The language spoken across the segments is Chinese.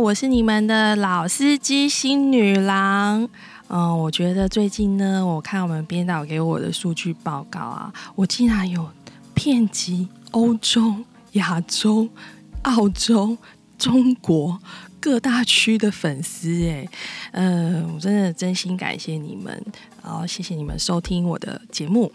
我是你们的老司机新女郎。嗯，我觉得最近呢，我看我们编导给我的数据报告啊，我竟然有遍及欧洲、亚洲、澳洲、中国。各大区的粉丝哎，呃，我真的真心感谢你们，然后谢谢你们收听我的节目。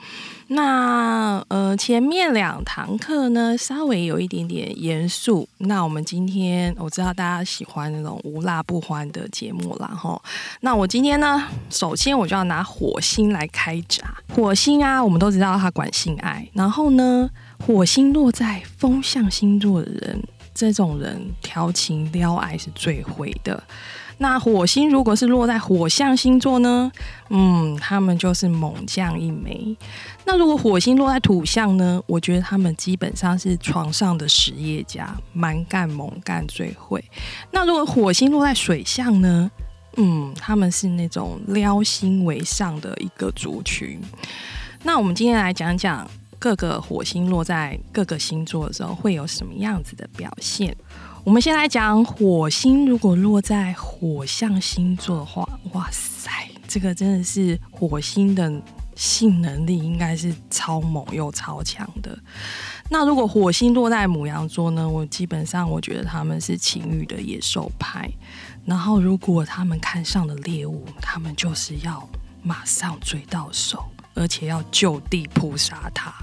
那呃，前面两堂课呢，稍微有一点点严肃。那我们今天我知道大家喜欢那种无辣不欢的节目啦齁。那我今天呢，首先我就要拿火星来开闸。火星啊，我们都知道它管性爱，然后呢，火星落在风象星座的人。这种人调情撩爱是最会的。那火星如果是落在火象星座呢？嗯，他们就是猛将一枚。那如果火星落在土象呢？我觉得他们基本上是床上的实业家，蛮干猛干最会。那如果火星落在水象呢？嗯，他们是那种撩心为上的一个族群。那我们今天来讲讲。各个火星落在各个星座的时候，会有什么样子的表现？我们先来讲火星，如果落在火象星座的话，哇塞，这个真的是火星的性能力应该是超猛又超强的。那如果火星落在母羊座呢？我基本上我觉得他们是情欲的野兽派。然后如果他们看上了猎物，他们就是要马上追到手，而且要就地扑杀他。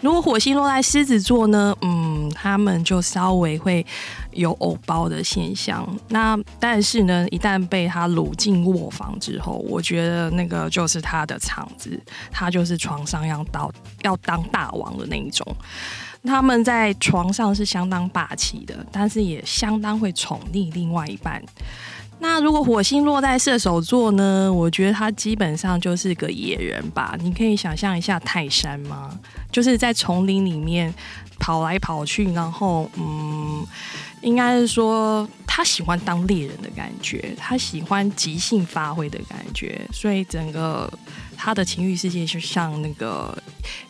如果火星落在狮子座呢？嗯，他们就稍微会有偶包的现象。那但是呢，一旦被他掳进卧房之后，我觉得那个就是他的场子，他就是床上要到要当大王的那一种。他们在床上是相当霸气的，但是也相当会宠溺另外一半。那如果火星落在射手座呢？我觉得他基本上就是个野人吧。你可以想象一下泰山吗？就是在丛林里面跑来跑去，然后嗯，应该是说他喜欢当猎人的感觉，他喜欢即兴发挥的感觉，所以整个。他的情欲世界就像那个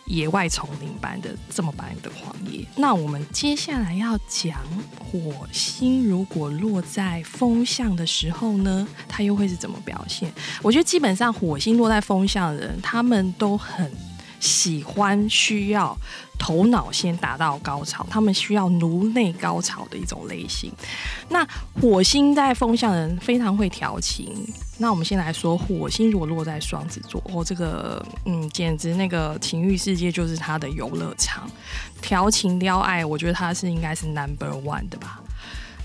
野外丛林般的这么般的狂野。那我们接下来要讲火星如果落在风象的时候呢，它又会是怎么表现？我觉得基本上火星落在风象的人，他们都很喜欢需要头脑先达到高潮，他们需要颅内高潮的一种类型。那火星在风象的人非常会调情。那我们先来说，火星如果落在双子座，哦，这个，嗯，简直那个情欲世界就是他的游乐场，调情撩爱，我觉得他是应该是 number one 的吧。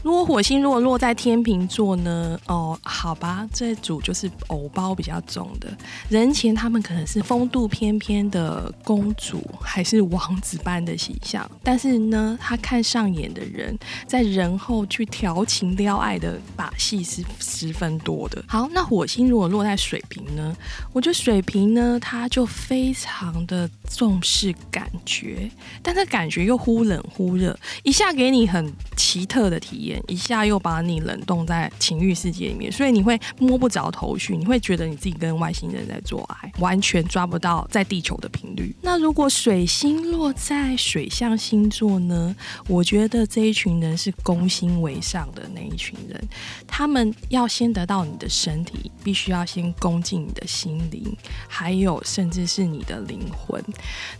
如果火星如果落在天秤座呢？哦，好吧，这组就是偶包比较重的人前，他们可能是风度翩翩的公主，还是王子般的形象。但是呢，他看上眼的人，在人后去调情撩爱的把戏是十分多的。好，那火星如果落在水瓶呢？我觉得水瓶呢，他就非常的重视感觉，但这感觉又忽冷忽热，一下给你很奇特的体验。一下又把你冷冻在情欲世界里面，所以你会摸不着头绪，你会觉得你自己跟外星人在做爱，完全抓不到在地球的频率。那如果水星落在水象星座呢？我觉得这一群人是攻心为上的那一群人，他们要先得到你的身体，必须要先攻进你的心灵，还有甚至是你的灵魂。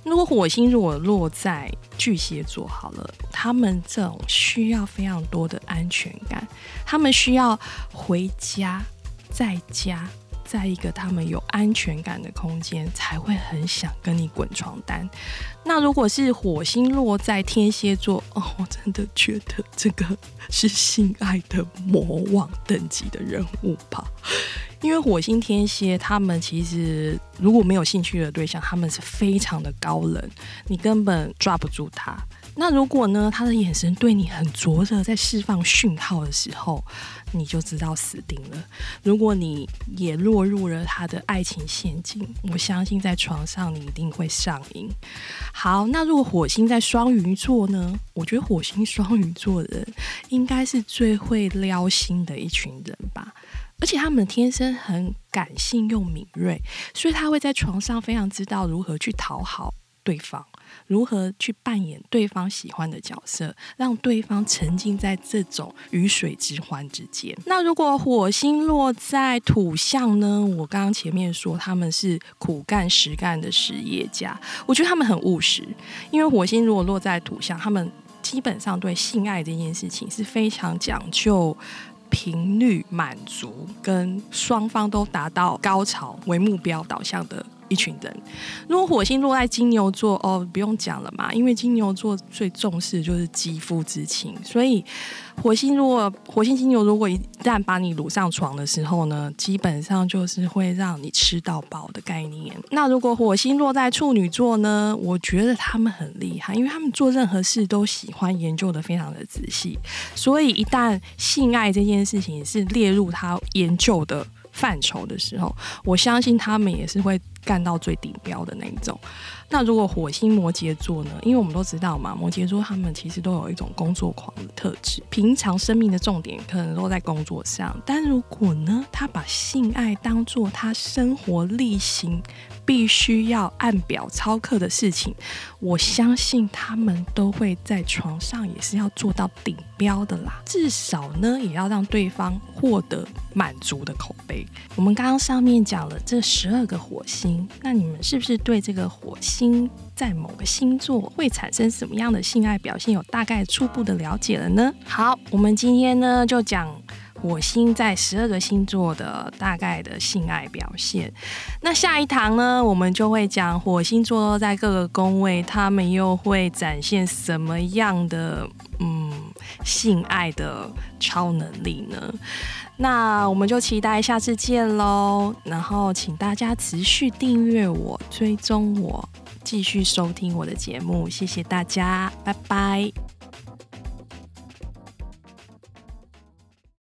如果火星如果落在巨蟹座，好了，他们这种需要非常多的。安全感，他们需要回家，在家，在一个他们有安全感的空间，才会很想跟你滚床单。那如果是火星落在天蝎座，哦，我真的觉得这个是性爱的魔王等级的人物吧。因为火星天蝎，他们其实如果没有兴趣的对象，他们是非常的高冷，你根本抓不住他。那如果呢，他的眼神对你很灼热，在释放讯号的时候，你就知道死定了。如果你也落入了他的爱情陷阱，我相信在床上你一定会上瘾。好，那如果火星在双鱼座呢？我觉得火星双鱼座的人应该是最会撩心的一群人吧，而且他们天生很感性又敏锐，所以他会在床上非常知道如何去讨好对方。如何去扮演对方喜欢的角色，让对方沉浸在这种鱼水之欢之间。那如果火星落在土象呢？我刚刚前面说他们是苦干实干的实业家，我觉得他们很务实，因为火星如果落在土象，他们基本上对性爱这件事情是非常讲究频率满足，跟双方都达到高潮为目标导向的。一群人，如果火星落在金牛座，哦，不用讲了嘛，因为金牛座最重视的就是肌肤之情，所以火星如果火星金牛如果一旦把你掳上床的时候呢，基本上就是会让你吃到饱的概念。那如果火星落在处女座呢，我觉得他们很厉害，因为他们做任何事都喜欢研究得非常的仔细，所以一旦性爱这件事情是列入他研究的范畴的时候，我相信他们也是会。干到最顶标的那一种。那如果火星摩羯座呢？因为我们都知道嘛，摩羯座他们其实都有一种工作狂的特质，平常生命的重点可能都在工作上。但如果呢，他把性爱当做他生活例行必须要按表操课的事情，我相信他们都会在床上也是要做到顶标的啦。至少呢，也要让对方获得满足的口碑。我们刚刚上面讲了这十二个火星，那你们是不是对这个火星在某个星座会产生什么样的性爱表现有大概初步的了解了呢？好，我们今天呢就讲。火星在十二个星座的大概的性爱表现。那下一堂呢，我们就会讲火星座落在各个宫位，他们又会展现什么样的嗯性爱的超能力呢？那我们就期待下次见喽。然后请大家持续订阅我、追踪我，继续收听我的节目。谢谢大家，拜拜。